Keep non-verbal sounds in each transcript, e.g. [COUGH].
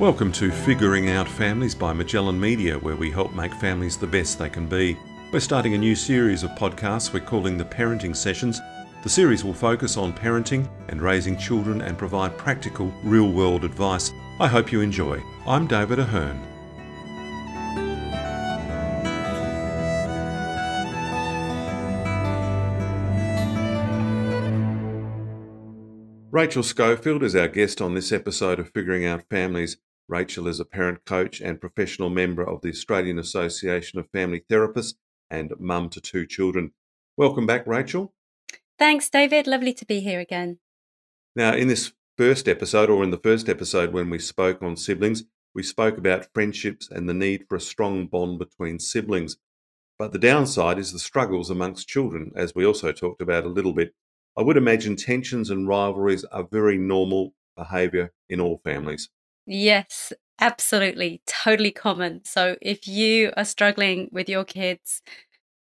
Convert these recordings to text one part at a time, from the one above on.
Welcome to Figuring Out Families by Magellan Media, where we help make families the best they can be. We're starting a new series of podcasts we're calling the Parenting Sessions. The series will focus on parenting and raising children and provide practical, real world advice. I hope you enjoy. I'm David Ahern. Rachel Schofield is our guest on this episode of Figuring Out Families. Rachel is a parent coach and professional member of the Australian Association of Family Therapists and mum to two children. Welcome back, Rachel. Thanks, David. Lovely to be here again. Now, in this first episode, or in the first episode when we spoke on siblings, we spoke about friendships and the need for a strong bond between siblings. But the downside is the struggles amongst children, as we also talked about a little bit. I would imagine tensions and rivalries are very normal behaviour in all families. Yes, absolutely. Totally common. So if you are struggling with your kids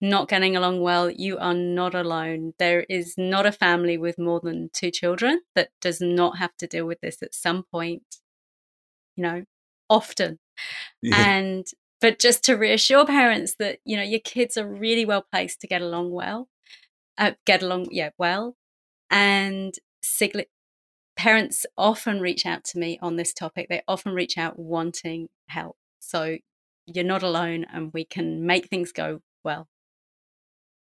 not getting along well, you are not alone. There is not a family with more than two children that does not have to deal with this at some point, you know, often. Yeah. And but just to reassure parents that, you know, your kids are really well placed to get along well, uh, get along, yeah, well, and parents often reach out to me on this topic. They often reach out wanting help. So you're not alone and we can make things go well.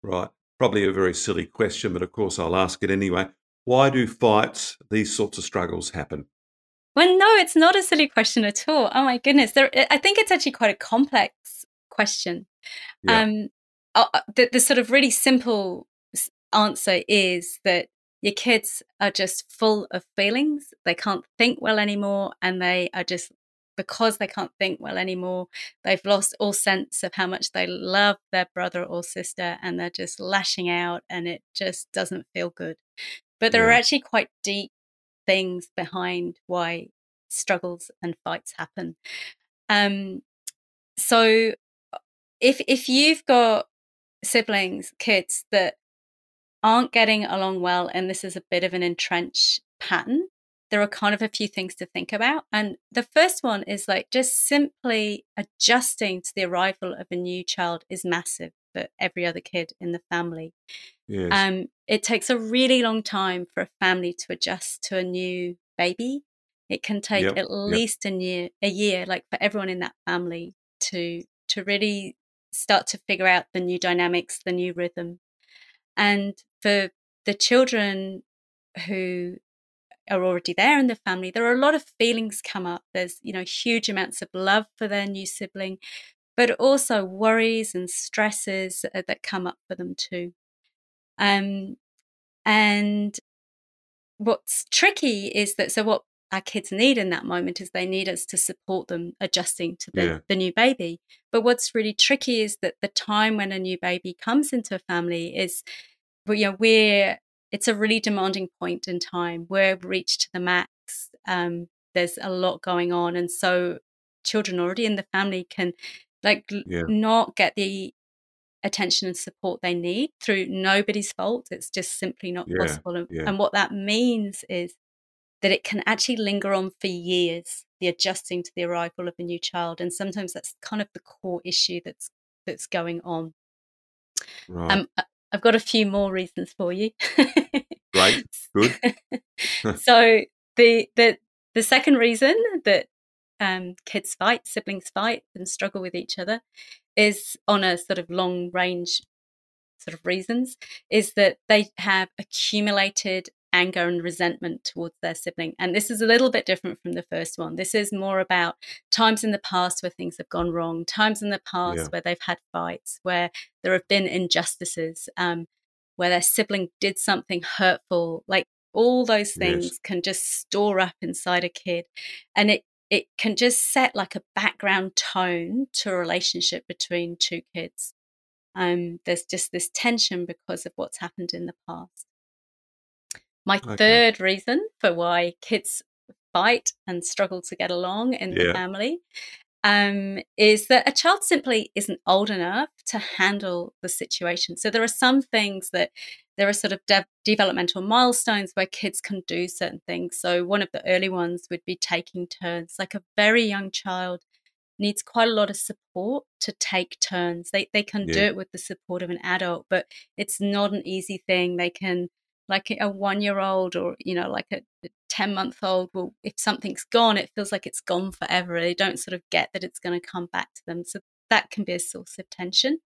Right. Probably a very silly question, but of course I'll ask it anyway. Why do fights, these sorts of struggles happen? Well, no, it's not a silly question at all. Oh my goodness. There, I think it's actually quite a complex question. Yeah. Um, uh, uh, the, the sort of really simple answer is that your kids are just full of feelings. They can't think well anymore, and they are just because they can't think well anymore, they've lost all sense of how much they love their brother or sister, and they're just lashing out, and it just doesn't feel good. But there yeah. are actually quite deep things behind why struggles and fights happen. Um, so if if you've got siblings, kids that aren't getting along well and this is a bit of an entrenched pattern, there are kind of a few things to think about. And the first one is like just simply adjusting to the arrival of a new child is massive for every other kid in the family. Yes. Um, it takes a really long time for a family to adjust to a new baby. It can take yep. at least yep. a year, a year, like for everyone in that family to to really start to figure out the new dynamics, the new rhythm. And for the children who are already there in the family, there are a lot of feelings come up. There's, you know, huge amounts of love for their new sibling, but also worries and stresses that come up for them too. Um, and what's tricky is that so what our kids need in that moment is they need us to support them adjusting to the, yeah. the new baby. But what's really tricky is that the time when a new baby comes into a family is but know we're it's a really demanding point in time. We're reached to the max. Um, there's a lot going on, and so children already in the family can like yeah. not get the attention and support they need through nobody's fault. It's just simply not yeah. possible. And, yeah. and what that means is that it can actually linger on for years. The adjusting to the arrival of a new child, and sometimes that's kind of the core issue that's that's going on. Right. Um, I've got a few more reasons for you. [LAUGHS] right. Good. [LAUGHS] [LAUGHS] so the the the second reason that um, kids fight, siblings fight, and struggle with each other is on a sort of long range sort of reasons is that they have accumulated anger and resentment towards their sibling. And this is a little bit different from the first one. This is more about times in the past where things have gone wrong, times in the past yeah. where they've had fights, where there have been injustices, um, where their sibling did something hurtful. Like all those things yes. can just store up inside a kid. And it it can just set like a background tone to a relationship between two kids. Um, there's just this tension because of what's happened in the past. My okay. third reason for why kids fight and struggle to get along in yeah. the family um, is that a child simply isn't old enough to handle the situation. So there are some things that there are sort of de- developmental milestones where kids can do certain things. So one of the early ones would be taking turns. Like a very young child needs quite a lot of support to take turns. They they can yeah. do it with the support of an adult, but it's not an easy thing. They can like a one year old or you know like a 10 month old will if something's gone it feels like it's gone forever. They don't sort of get that it's going to come back to them. So that can be a source of tension.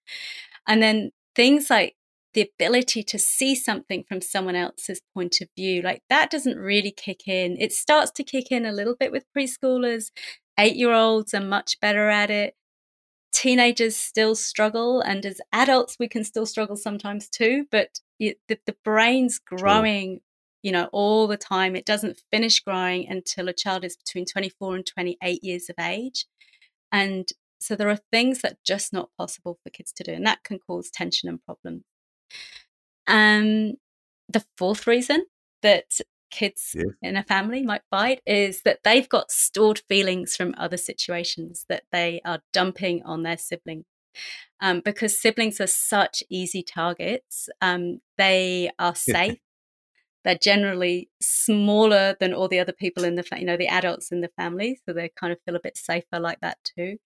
And then things like the ability to see something from someone else's point of view like that doesn't really kick in. It starts to kick in a little bit with preschoolers. Eight year olds are much better at it. Teenagers still struggle and as adults we can still struggle sometimes too but it, the, the brain's growing True. you know all the time it doesn't finish growing until a child is between 24 and 28 years of age and so there are things that are just not possible for kids to do and that can cause tension and problems um the fourth reason that kids yeah. in a family might fight is that they've got stored feelings from other situations that they are dumping on their siblings. Um, because siblings are such easy targets, um, they are [LAUGHS] safe. They're generally smaller than all the other people in the, fa- you know, the adults in the family, so they kind of feel a bit safer like that too.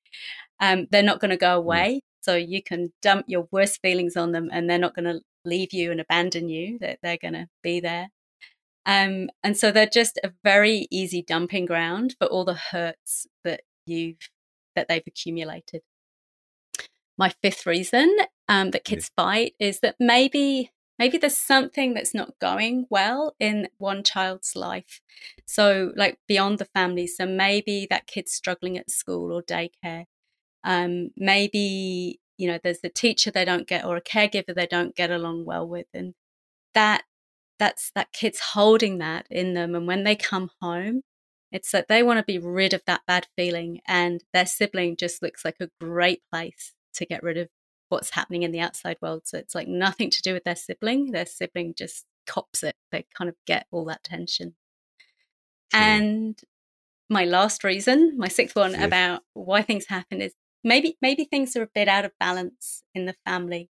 Um, they're not going to go mm. away, so you can dump your worst feelings on them, and they're not going to leave you and abandon you. That they're, they're going to be there. Um, and so they're just a very easy dumping ground for all the hurts that you've that they've accumulated. My fifth reason um, that kids yeah. fight is that maybe maybe there's something that's not going well in one child's life. So like beyond the family. So maybe that kid's struggling at school or daycare. Um, maybe you know there's a teacher they don't get or a caregiver they don't get along well with, and that that's that kid's holding that in them and when they come home it's that they want to be rid of that bad feeling and their sibling just looks like a great place to get rid of what's happening in the outside world so it's like nothing to do with their sibling their sibling just cops it they kind of get all that tension sure. and my last reason my sixth one yes. about why things happen is maybe maybe things are a bit out of balance in the family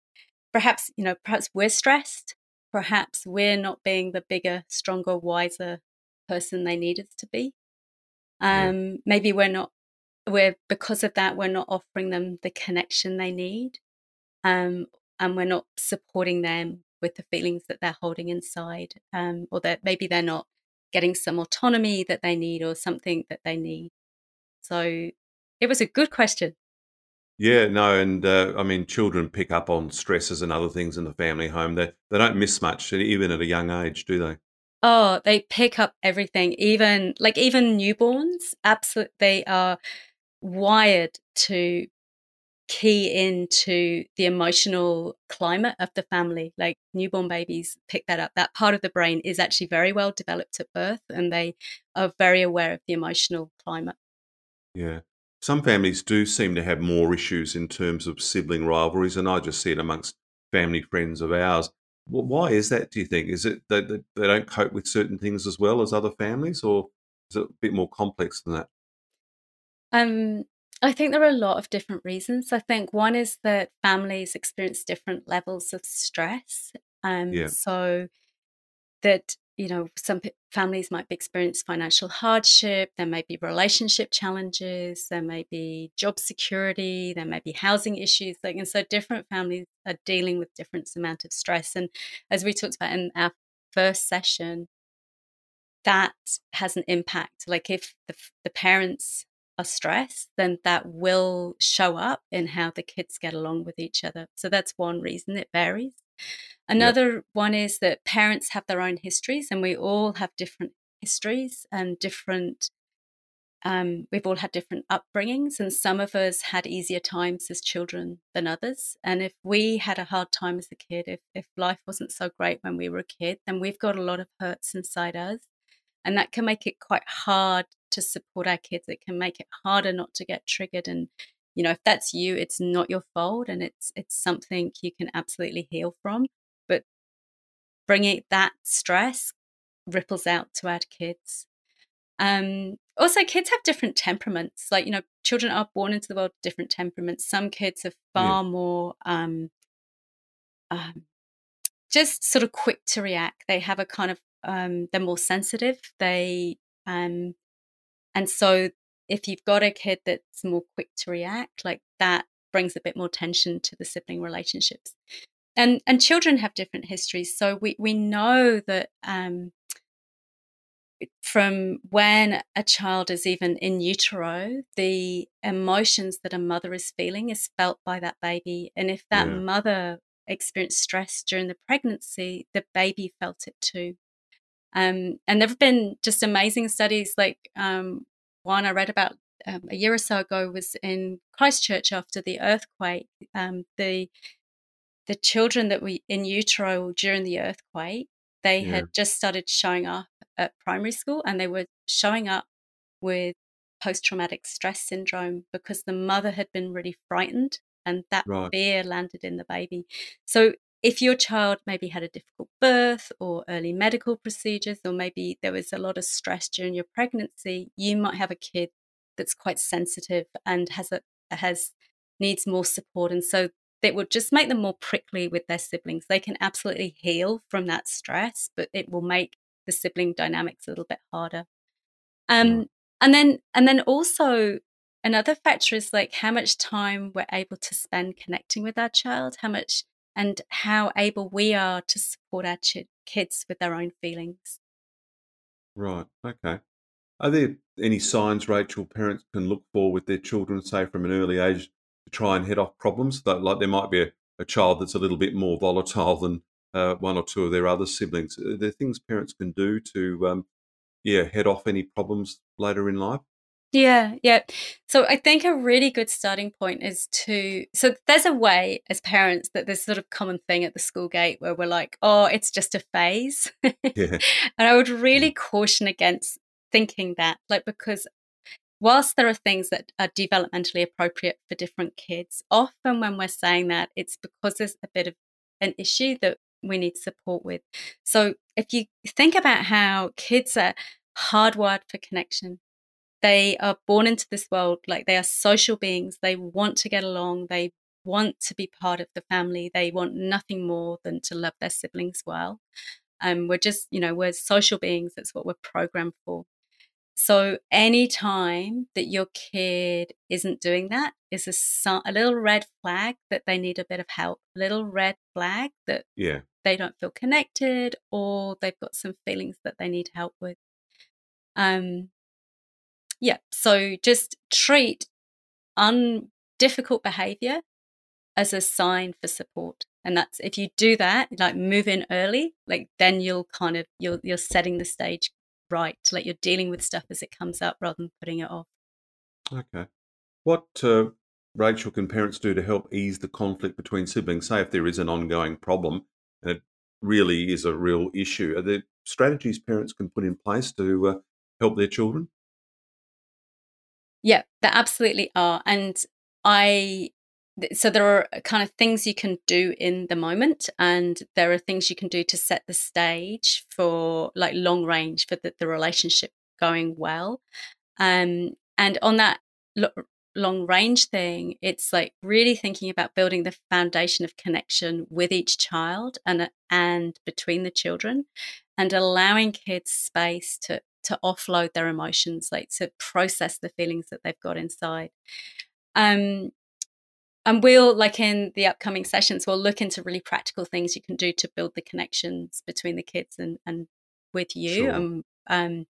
perhaps you know perhaps we're stressed perhaps we're not being the bigger, stronger, wiser person they need us to be. Um, yeah. Maybe we're not, we're because of that, we're not offering them the connection they need. Um, and we're not supporting them with the feelings that they're holding inside, um, or that maybe they're not getting some autonomy that they need or something that they need. So it was a good question. Yeah, no, and uh, I mean, children pick up on stresses and other things in the family home. They they don't miss much, even at a young age, do they? Oh, they pick up everything. Even like even newborns, absolutely, they are wired to key into the emotional climate of the family. Like newborn babies pick that up. That part of the brain is actually very well developed at birth, and they are very aware of the emotional climate. Yeah. Some families do seem to have more issues in terms of sibling rivalries, and I just see it amongst family friends of ours. Why is that, do you think? Is it that they don't cope with certain things as well as other families, or is it a bit more complex than that? Um, I think there are a lot of different reasons. I think one is that families experience different levels of stress. Um, yeah. So that you know, some families might be experiencing financial hardship. There may be relationship challenges. There may be job security. There may be housing issues. Like, and so different families are dealing with different amount of stress. And as we talked about in our first session, that has an impact. Like if the, the parents are stressed, then that will show up in how the kids get along with each other. So that's one reason it varies. Another yep. one is that parents have their own histories, and we all have different histories and different. Um, we've all had different upbringings, and some of us had easier times as children than others. And if we had a hard time as a kid, if, if life wasn't so great when we were a kid, then we've got a lot of hurts inside us. And that can make it quite hard to support our kids. It can make it harder not to get triggered and you know if that's you it's not your fault and it's it's something you can absolutely heal from but bringing that stress ripples out to our kids um also kids have different temperaments like you know children are born into the world with different temperaments some kids are far yeah. more um, um just sort of quick to react. They have a kind of um, they're more sensitive. They um, and so if you've got a kid that's more quick to react, like that brings a bit more tension to the sibling relationships. And and children have different histories, so we we know that um, from when a child is even in utero, the emotions that a mother is feeling is felt by that baby, and if that yeah. mother experienced stress during the pregnancy, the baby felt it too. Um, and there have been just amazing studies, like um, one I read about um, a year or so ago was in Christchurch after the earthquake. Um, the the children that were in utero during the earthquake, they yeah. had just started showing up at primary school, and they were showing up with post traumatic stress syndrome because the mother had been really frightened and that right. fear landed in the baby. So if your child maybe had a difficult birth or early medical procedures, or maybe there was a lot of stress during your pregnancy, you might have a kid that's quite sensitive and has a has needs more support, and so that would just make them more prickly with their siblings. They can absolutely heal from that stress, but it will make the sibling dynamics a little bit harder. Um, and then and then also another factor is like how much time we're able to spend connecting with our child, how much and how able we are to support our ch- kids with their own feelings. Right. Okay. Are there any signs, Rachel, parents can look for with their children, say from an early age, to try and head off problems? That like there might be a, a child that's a little bit more volatile than uh, one or two of their other siblings. Are there things parents can do to, um, yeah, head off any problems later in life? Yeah, yeah. So I think a really good starting point is to so there's a way as parents that there's sort of common thing at the school gate where we're like, oh, it's just a phase. [LAUGHS] Yeah. and I would really caution against thinking that, like because whilst there are things that are developmentally appropriate for different kids, often when we're saying that, it's because there's a bit of an issue that we need support with. So if you think about how kids are hardwired for connection, they are born into this world like they are social beings. They want to get along. They want to be part of the family. They want nothing more than to love their siblings well. Um, we're just, you know, we're social beings. That's what we're programmed for. So any time that your kid isn't doing that is a, a little red flag that they need a bit of help. A little red flag that yeah. they don't feel connected or they've got some feelings that they need help with. Um, yeah. So just treat un difficult behavior as a sign for support. And that's if you do that, like move in early, like then you'll kind of you're you're setting the stage right, like you're dealing with stuff as it comes up rather than putting it off. Okay. What uh, Rachel can parents do to help ease the conflict between siblings? Say if there is an ongoing problem and it really is a real issue, are there strategies parents can put in place to uh, help their children? Yeah, there absolutely are. And I, so there are kind of things you can do in the moment, and there are things you can do to set the stage for like long range for the, the relationship going well. Um, and on that lo- long range thing, it's like really thinking about building the foundation of connection with each child and and between the children, and allowing kids space to to offload their emotions, like to process the feelings that they've got inside. Um, and we'll, like in the upcoming sessions, we'll look into really practical things you can do to build the connections between the kids and, and with you. Sure. And, um,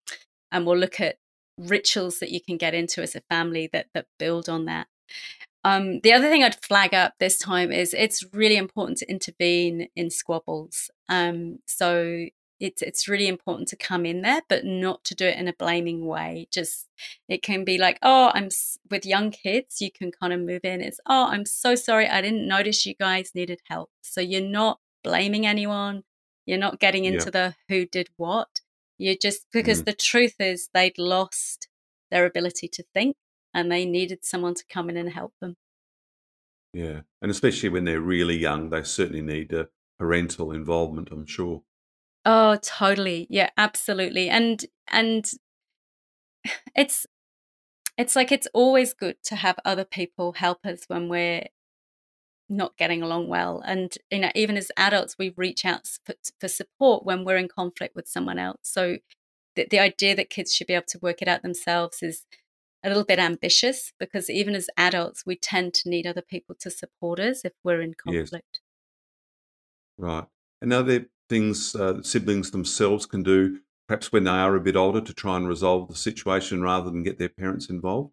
and we'll look at rituals that you can get into as a family that, that build on that. Um, the other thing I'd flag up this time is it's really important to intervene in squabbles. Um, so it's it's really important to come in there but not to do it in a blaming way. Just it can be like oh i'm with young kids you can kind of move in. It's oh i'm so sorry i didn't notice you guys needed help. So you're not blaming anyone you're not getting into yeah. the who did what. You're just because mm. the truth is they'd lost their ability to think and they needed someone to come in and help them. Yeah and especially when they're really young they certainly need a parental involvement i'm sure Oh, totally. Yeah, absolutely. And and it's it's like it's always good to have other people help us when we're not getting along well and you know even as adults we reach out for, for support when we're in conflict with someone else so the, the idea that kids should be able to work it out themselves is a little bit ambitious because even as adults we tend to need other people to support us if we're in conflict yes. right and are there things uh, siblings themselves can do perhaps when they are a bit older to try and resolve the situation rather than get their parents involved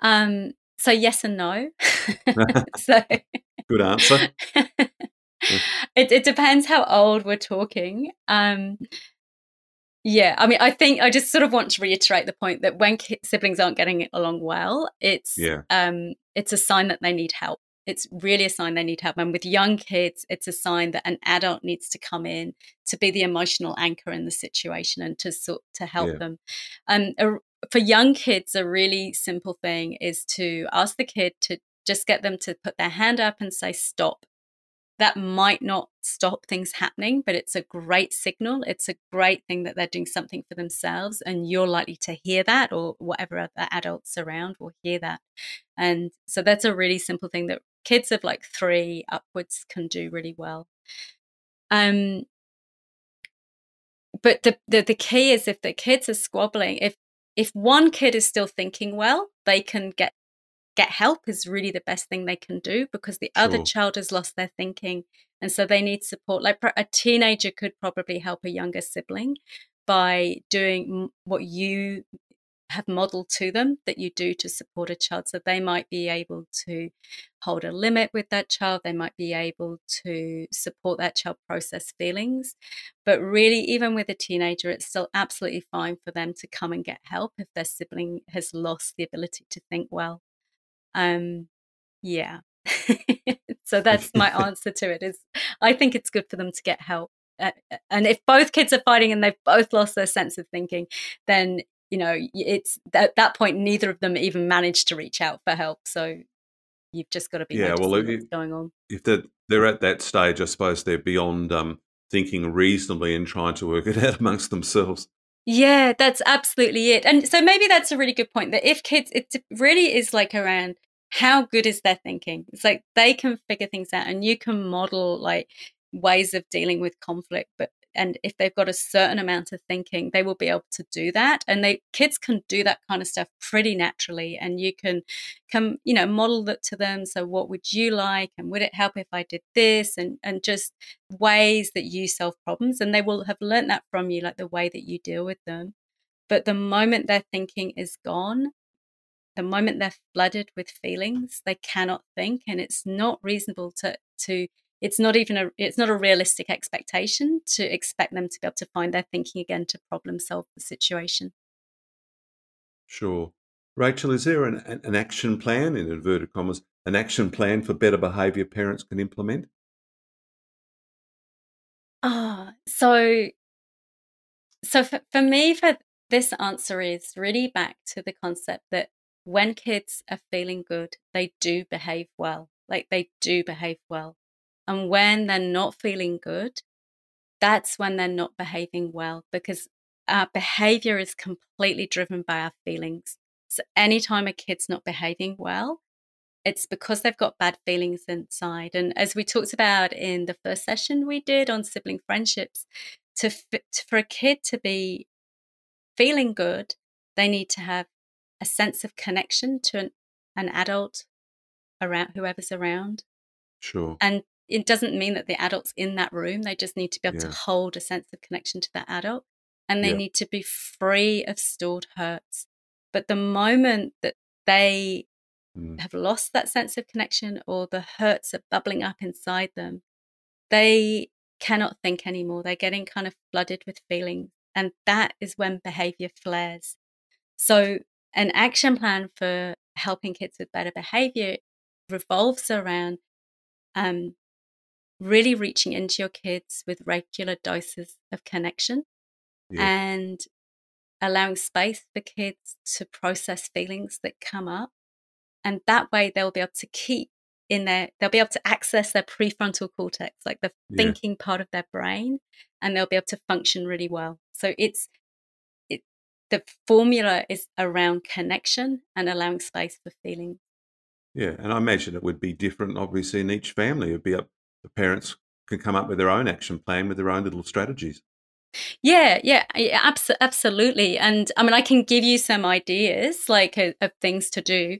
um so yes and no. [LAUGHS] so good answer. [LAUGHS] it, it depends how old we're talking. Um, yeah, I mean, I think I just sort of want to reiterate the point that when siblings aren't getting along well, it's yeah. um, it's a sign that they need help. It's really a sign they need help. And with young kids, it's a sign that an adult needs to come in to be the emotional anchor in the situation and to sort to help yeah. them. Um, a, for young kids, a really simple thing is to ask the kid to just get them to put their hand up and say stop. That might not stop things happening, but it's a great signal. It's a great thing that they're doing something for themselves, and you're likely to hear that, or whatever other adults around will hear that. And so that's a really simple thing that kids of like three upwards can do really well. Um, but the, the the key is if the kids are squabbling, if if one kid is still thinking well, they can get get help is really the best thing they can do because the sure. other child has lost their thinking and so they need support like a teenager could probably help a younger sibling by doing what you have modeled to them that you do to support a child. So they might be able to hold a limit with that child, they might be able to support that child process feelings. But really, even with a teenager, it's still absolutely fine for them to come and get help if their sibling has lost the ability to think well. Um, yeah. [LAUGHS] so that's my [LAUGHS] answer to it is I think it's good for them to get help. Uh, and if both kids are fighting and they've both lost their sense of thinking, then you know, it's at that point neither of them even managed to reach out for help. So you've just got to be yeah. Well, if, going on. If they're they're at that stage, I suppose they're beyond um, thinking reasonably and trying to work [LAUGHS] it out amongst themselves. Yeah, that's absolutely it. And so maybe that's a really good point that if kids, it really is like around how good is their thinking? It's like they can figure things out and you can model like ways of dealing with conflict, but and if they've got a certain amount of thinking they will be able to do that. And they kids can do that kind of stuff pretty naturally and you can come you know model that to them. So what would you like? And would it help if i did this? And and just ways that you solve problems and they will have learned that from you like the way that you deal with them. But the moment their thinking is gone the moment they're flooded with feelings they cannot think and it's not reasonable to to it's not even a it's not a realistic expectation to expect them to be able to find their thinking again to problem solve the situation. Sure. Rachel is there an, an action plan in inverted commas an action plan for better behavior parents can implement? Ah oh, so so for, for me for this answer is really back to the concept that when kids are feeling good they do behave well. Like they do behave well and when they're not feeling good, that's when they're not behaving well because our behavior is completely driven by our feelings. So anytime a kid's not behaving well, it's because they've got bad feelings inside. And as we talked about in the first session we did on sibling friendships, to, for a kid to be feeling good, they need to have a sense of connection to an, an adult around whoever's around. Sure. And it doesn't mean that the adult's in that room. They just need to be able yeah. to hold a sense of connection to that adult and they yeah. need to be free of stored hurts. But the moment that they mm. have lost that sense of connection or the hurts are bubbling up inside them, they cannot think anymore. They're getting kind of flooded with feelings. And that is when behavior flares. So, an action plan for helping kids with better behavior revolves around um, really reaching into your kids with regular doses of connection yeah. and allowing space for kids to process feelings that come up. And that way they'll be able to keep in their, they'll be able to access their prefrontal cortex, like the yeah. thinking part of their brain, and they'll be able to function really well. So it's, it, the formula is around connection and allowing space for feelings. Yeah, and I imagine it would be different, obviously, in each family. It'd be up the parents can come up with their own action plan with their own little strategies. Yeah, yeah, abs- absolutely. And I mean, I can give you some ideas like of, of things to do.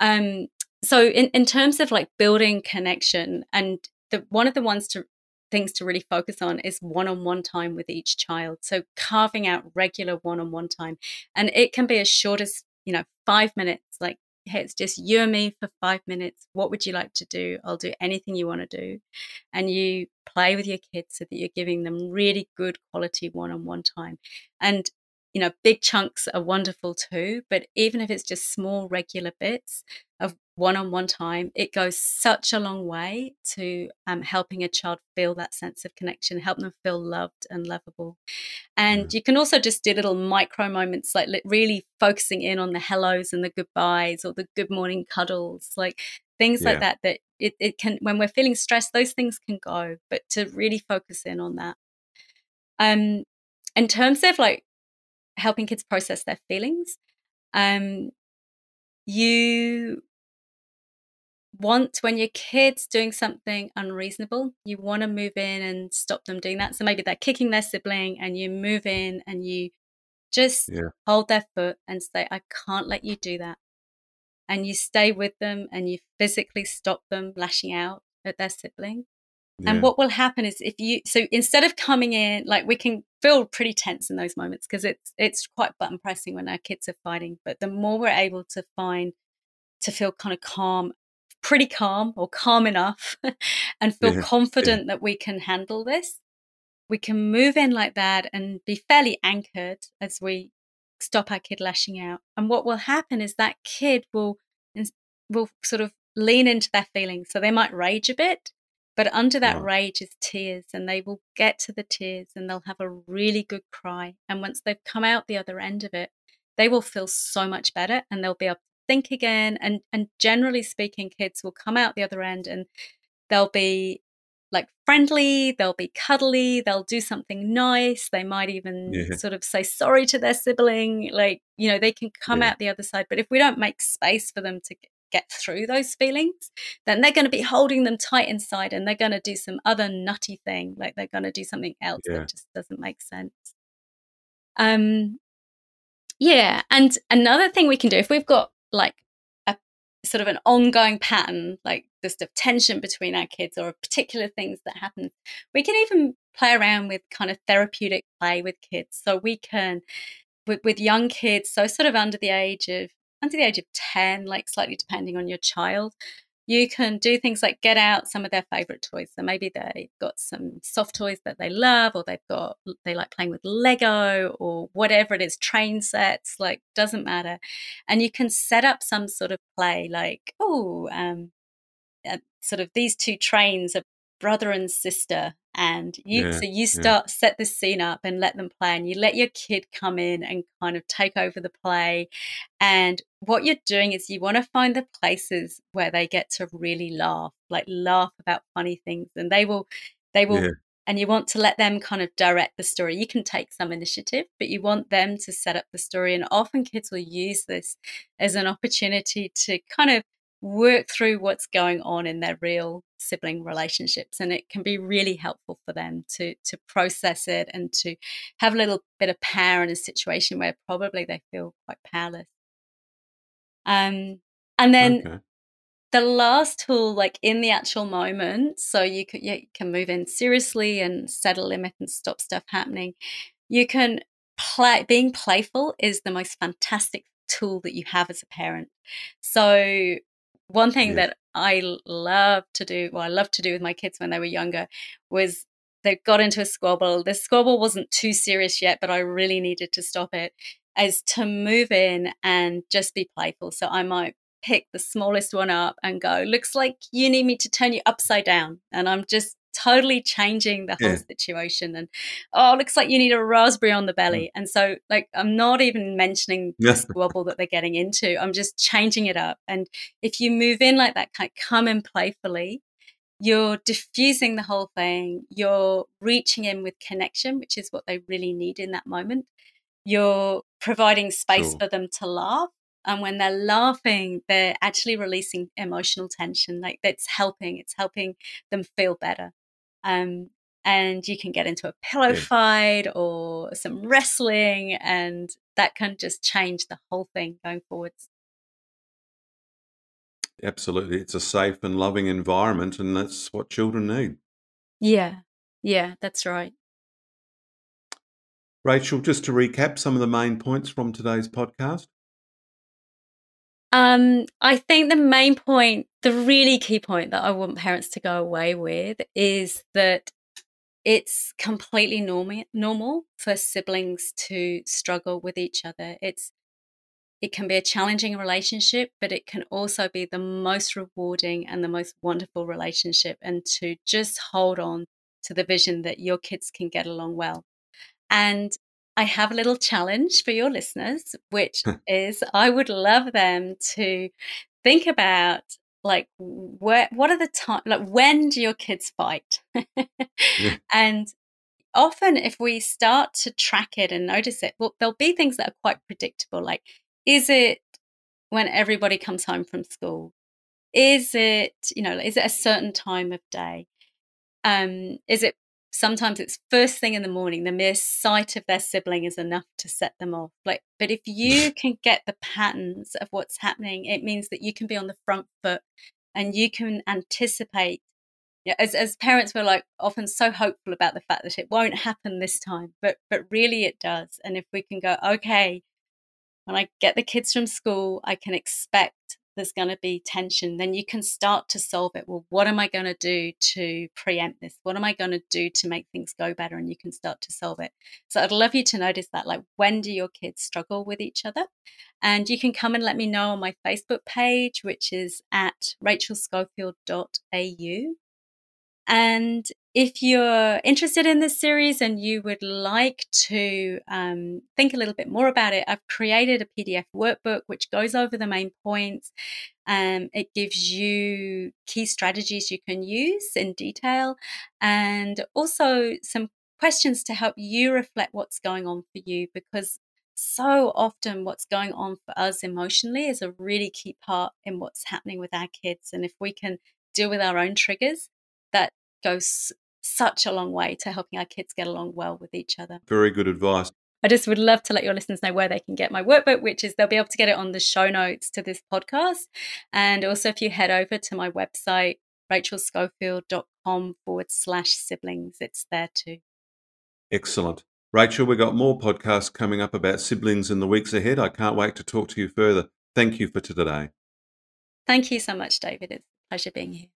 Um, so in, in terms of like building connection and the one of the ones to things to really focus on is one-on-one time with each child. So carving out regular one-on-one time. And it can be as short as, you know, five minutes, like hey, it's just you and me for five minutes. What would you like to do? I'll do anything you want to do. And you play with your kids so that you're giving them really good quality one on one time. And, you know, big chunks are wonderful too, but even if it's just small, regular bits of one on one time, it goes such a long way to um, helping a child feel that sense of connection, help them feel loved and lovable. And yeah. you can also just do little micro moments, like really focusing in on the hellos and the goodbyes or the good morning cuddles, like things yeah. like that, that it, it can, when we're feeling stressed, those things can go, but to really focus in on that. Um, in terms of like helping kids process their feelings, um, you want when your kid's doing something unreasonable, you want to move in and stop them doing that. So maybe they're kicking their sibling and you move in and you just yeah. hold their foot and say, I can't let you do that. And you stay with them and you physically stop them lashing out at their sibling. Yeah. And what will happen is if you so instead of coming in like we can feel pretty tense in those moments because it's it's quite button pressing when our kids are fighting, but the more we're able to find to feel kind of calm pretty calm or calm enough [LAUGHS] and feel yeah. confident yeah. that we can handle this, we can move in like that and be fairly anchored as we stop our kid lashing out. And what will happen is that kid will will sort of lean into their feelings. So they might rage a bit, but under that rage is tears, and they will get to the tears and they'll have a really good cry. And once they've come out the other end of it, they will feel so much better and they'll be able think again and and generally speaking kids will come out the other end and they'll be like friendly they'll be cuddly they'll do something nice they might even yeah. sort of say sorry to their sibling like you know they can come yeah. out the other side but if we don't make space for them to get through those feelings then they're going to be holding them tight inside and they're going to do some other nutty thing like they're going to do something else yeah. that just doesn't make sense um yeah and another thing we can do if we've got like a sort of an ongoing pattern, like just of tension between our kids or particular things that happen. We can even play around with kind of therapeutic play with kids. So we can, with, with young kids, so sort of under the age of under the age of 10, like slightly depending on your child, you can do things like get out some of their favorite toys. So maybe they've got some soft toys that they love, or they've got, they like playing with Lego or whatever it is, train sets, like doesn't matter. And you can set up some sort of play like, oh, um, uh, sort of these two trains are brother and sister and you yeah, so you start yeah. set the scene up and let them play and you let your kid come in and kind of take over the play and what you're doing is you want to find the places where they get to really laugh like laugh about funny things and they will they will yeah. and you want to let them kind of direct the story you can take some initiative but you want them to set up the story and often kids will use this as an opportunity to kind of work through what's going on in their real sibling relationships and it can be really helpful for them to to process it and to have a little bit of power in a situation where probably they feel quite powerless. Um and then okay. the last tool like in the actual moment so you can you can move in seriously and set a limit and stop stuff happening. You can play being playful is the most fantastic tool that you have as a parent. So one thing yeah. that I love to do, well, I love to do with my kids when they were younger, was they got into a squabble. The squabble wasn't too serious yet, but I really needed to stop it. Is to move in and just be playful. So I might pick the smallest one up and go, looks like you need me to turn you upside down. And I'm just totally changing the whole yeah. situation. And oh, looks like you need a raspberry on the belly. Mm. And so, like, I'm not even mentioning [LAUGHS] the squabble that they're getting into. I'm just changing it up. And if you move in like that, kind of come in playfully, you're diffusing the whole thing. You're reaching in with connection, which is what they really need in that moment. You're providing space for them to laugh And when they're laughing, they're actually releasing emotional tension. Like that's helping. It's helping them feel better. Um, and you can get into a pillow yeah. fight or some wrestling, and that can just change the whole thing going forwards. Absolutely. It's a safe and loving environment, and that's what children need. Yeah. Yeah, that's right. Rachel, just to recap some of the main points from today's podcast. Um, I think the main point, the really key point that I want parents to go away with is that it's completely normal normal for siblings to struggle with each other. It's it can be a challenging relationship, but it can also be the most rewarding and the most wonderful relationship. And to just hold on to the vision that your kids can get along well. And I have a little challenge for your listeners, which is I would love them to think about like where what are the time like when do your kids fight? Yeah. [LAUGHS] and often if we start to track it and notice it well there'll be things that are quite predictable like is it when everybody comes home from school? Is it you know is it a certain time of day? Um is it sometimes it's first thing in the morning the mere sight of their sibling is enough to set them off. Like but if you [LAUGHS] can get the patterns of what's happening it means that you can be on the front foot and you can anticipate yeah, as as parents we're like often so hopeful about the fact that it won't happen this time but but really it does. And if we can go okay when i get the kids from school i can expect there's going to be tension, then you can start to solve it. Well, what am I going to do to preempt this? What am I going to do to make things go better? And you can start to solve it. So I'd love you to notice that. Like, when do your kids struggle with each other? And you can come and let me know on my Facebook page, which is at rachelschofield.au. And if you're interested in this series and you would like to um, think a little bit more about it, I've created a PDF workbook which goes over the main points. Um, it gives you key strategies you can use in detail and also some questions to help you reflect what's going on for you because so often what's going on for us emotionally is a really key part in what's happening with our kids. And if we can deal with our own triggers, goes such a long way to helping our kids get along well with each other. Very good advice. I just would love to let your listeners know where they can get my workbook, which is they'll be able to get it on the show notes to this podcast. And also, if you head over to my website, rachelschofield.com forward slash siblings, it's there too. Excellent. Rachel, we've got more podcasts coming up about siblings in the weeks ahead. I can't wait to talk to you further. Thank you for today. Thank you so much, David. It's a pleasure being here.